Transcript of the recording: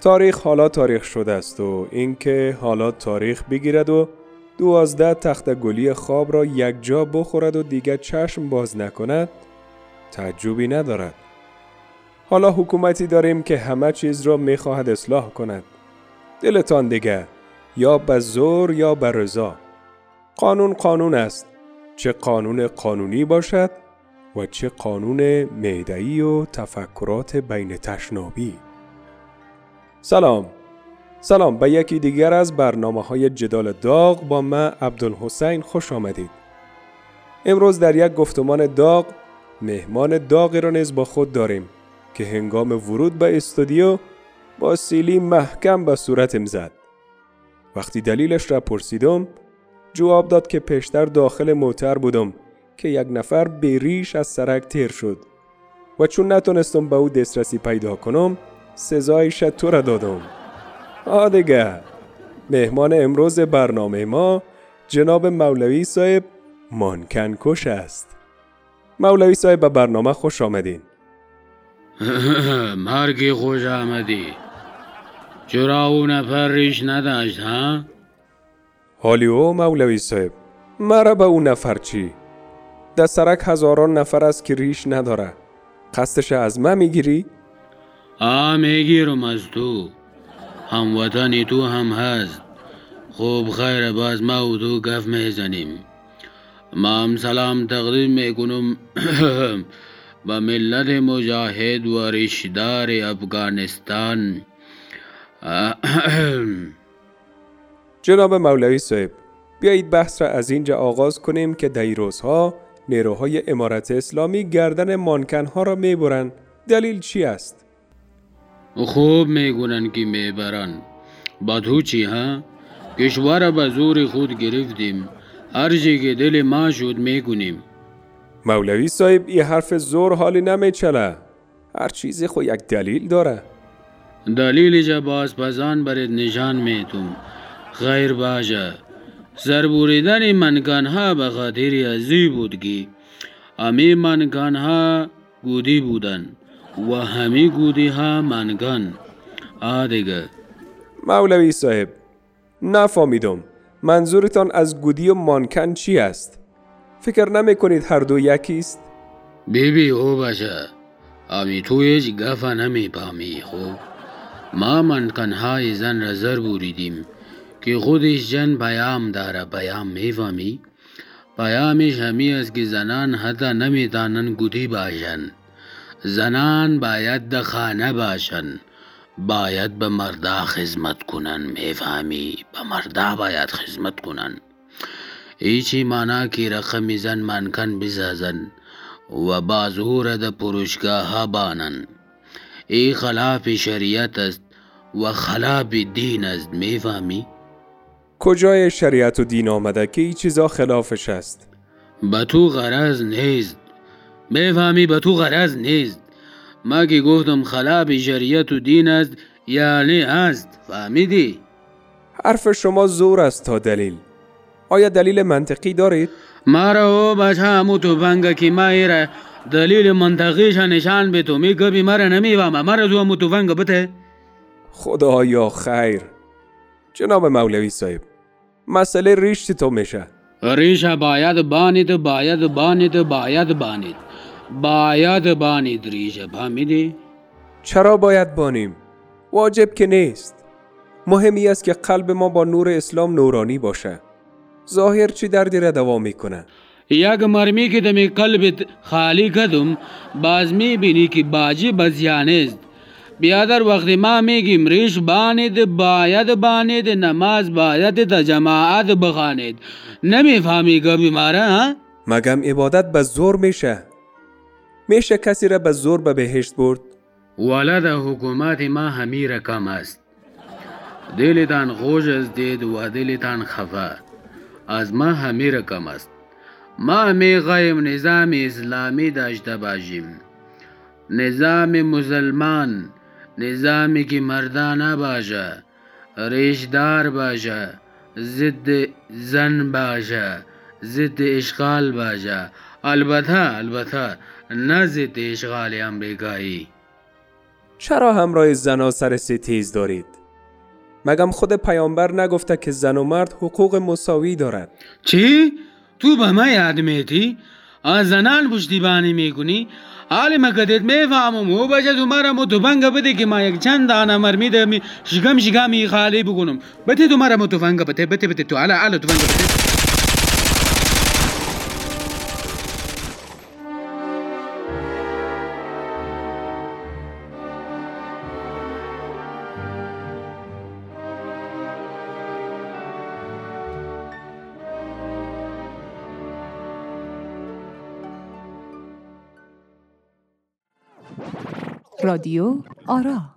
تاریخ حالا تاریخ شده است و اینکه حالا تاریخ بگیرد و دوازده تخت گلی خواب را یک جا بخورد و دیگر چشم باز نکند تعجبی ندارد. حالا حکومتی داریم که همه چیز را می‌خواهد اصلاح کند. دلتان دیگه یا به زور یا به رضا. قانون قانون است. چه قانون قانونی باشد و چه قانون می‌دهی و تفکرات بین تشنابی. سلام. سلام. به یکی دیگر از برنامه های جدال داغ با من عبدالحسین خوش آمدید. امروز در یک گفتمان داغ مهمان داغی را نیز با خود داریم که هنگام ورود به استودیو با سیلی محکم به صورتم زد وقتی دلیلش را پرسیدم جواب داد که پیشتر داخل موتر بودم که یک نفر بریش از سرک تیر شد و چون نتونستم به او دسترسی پیدا کنم سزایش تو را دادم آدگه مهمان امروز برنامه ما جناب مولوی صاحب مانکن کش است مولوی صاحب به برنامه خوش آمدین مرگی خوش آمدی چرا او نفر ریش نداشت ها؟ حالی او مولوی صاحب مرا به او نفر چی؟ در سرک هزاران نفر است که ریش نداره قصدش از من می‌گیری؟ می‌گیرم از تو. هموطنی تو هم هست. خوب خیر باز ما و تو گف می‌زنیم. هم سلام تقدیم می‌کنم به ملت مجاهد و ریشدار افغانستان. جناب مولوی صاحب بیایید بحث را از اینجا آغاز کنیم که در روزها نیروهای امارت اسلامی گردن مانکنها را می‌برند. دلیل چی است؟ خوب میگونن که می‌برن. با تو چی ها؟ کشور به زور خود گرفتیم. هر که دل ما شد میگونیم. مولوی صاحب این حرف زور حالی نمیچله. هر چیزی خو یک دلیل داره. دلیل جا باز پزان برد نشان میتون. خیر باشه. سربوریدن منکان ها به خاطر ازی بود که. امی منکان ها گودی بودن. و همی گودی ها منکان آدگه مولوی صاحب نفهمیدم منظورتان از گودی و مانکن چی است؟ فکر نمی کنید هر دو یکی است؟ بی بی او باشه. امی تو هیچ گفا نمی پامی خوب. ما منکن های زن را زر بوریدیم که خودش جن پیام داره پیام می‌فهمی پیامش همی است که زنان حتی نمیتانن گودی باشن زنان باید د خانه باشن. باید به مردا خدمت کنن. می‌فهمی؟ به مردا باید خدمت کنن. ایچی مانا کی رقم زن منکن بزازن و بازور د پروشگاه ها بانن. ای خلاف شریعت است و خلاف دین است. می‌فهمی؟ کجای شریعت و دین آمده که این چیزا خلافش است؟ به تو غرض نیست. می‌فهمی به تو غرض نیست. ما که گفتم خلاف شریعت و دین است یعنی است فهمیدی؟ حرف شما زور است تا دلیل. آیا دلیل منطقی دارید؟ مرا او بچه همو تو بنگه که ما ایره دلیل منطقیش نشان به تو میگبی مرا نمی‌فهمه مرا تو همو تو بنگه بته خدایا خیر. جناب مولوی صاحب مسئله ریش تو میشه. ریش باید بانید باید بانید باید بانید. باید بانید ریش فهمیدی؟ چرا باید بانیم؟ واجب که نیست مهمی است که قلب ما با نور اسلام نورانی باشه ظاهر چی دردی را دوا می‌کنه یک مرمی که دمی قلبت خالی کدم باز می‌بینی که باجی بزیانست بیادر وقتی ما میگیم ریش بانید باید بانید نماز باید تا جماعت بخانید نمی‌فهمی گبی ماره ها؟ مگم عبادت به زور میشه میشه کسی را به زور به بهشت برد؟ ولد حکومت ما همی رقم است. دلتان خوش است دید و دلتان خفه. از ما همی رقم است. ما می‌خواهیم نظام اسلامی داشته باشیم. نظام مسلمان نظامی که مردانه باشه ریشدار باشه ضد زن باشه ضد اشغال باشه. البته البته نه ضد اشغال امریکایی چرا همراه زنا سر ستیز دارید؟ مگم خود پیامبر نگفته که زن و مرد حقوق مساوی دارد چی؟ تو به ما یاد میتی؟ از زنان پشتیبانی می‌کنی؟ حال مکدت می‌فهمم او بچه تو مرا متفنگ بده که ما یک چند دانه مرمی ده شکم شکمی خالی بکنم بده تو مرا متفنگ بده بده بده تو علا علا تفنگ بده رادیو آرا.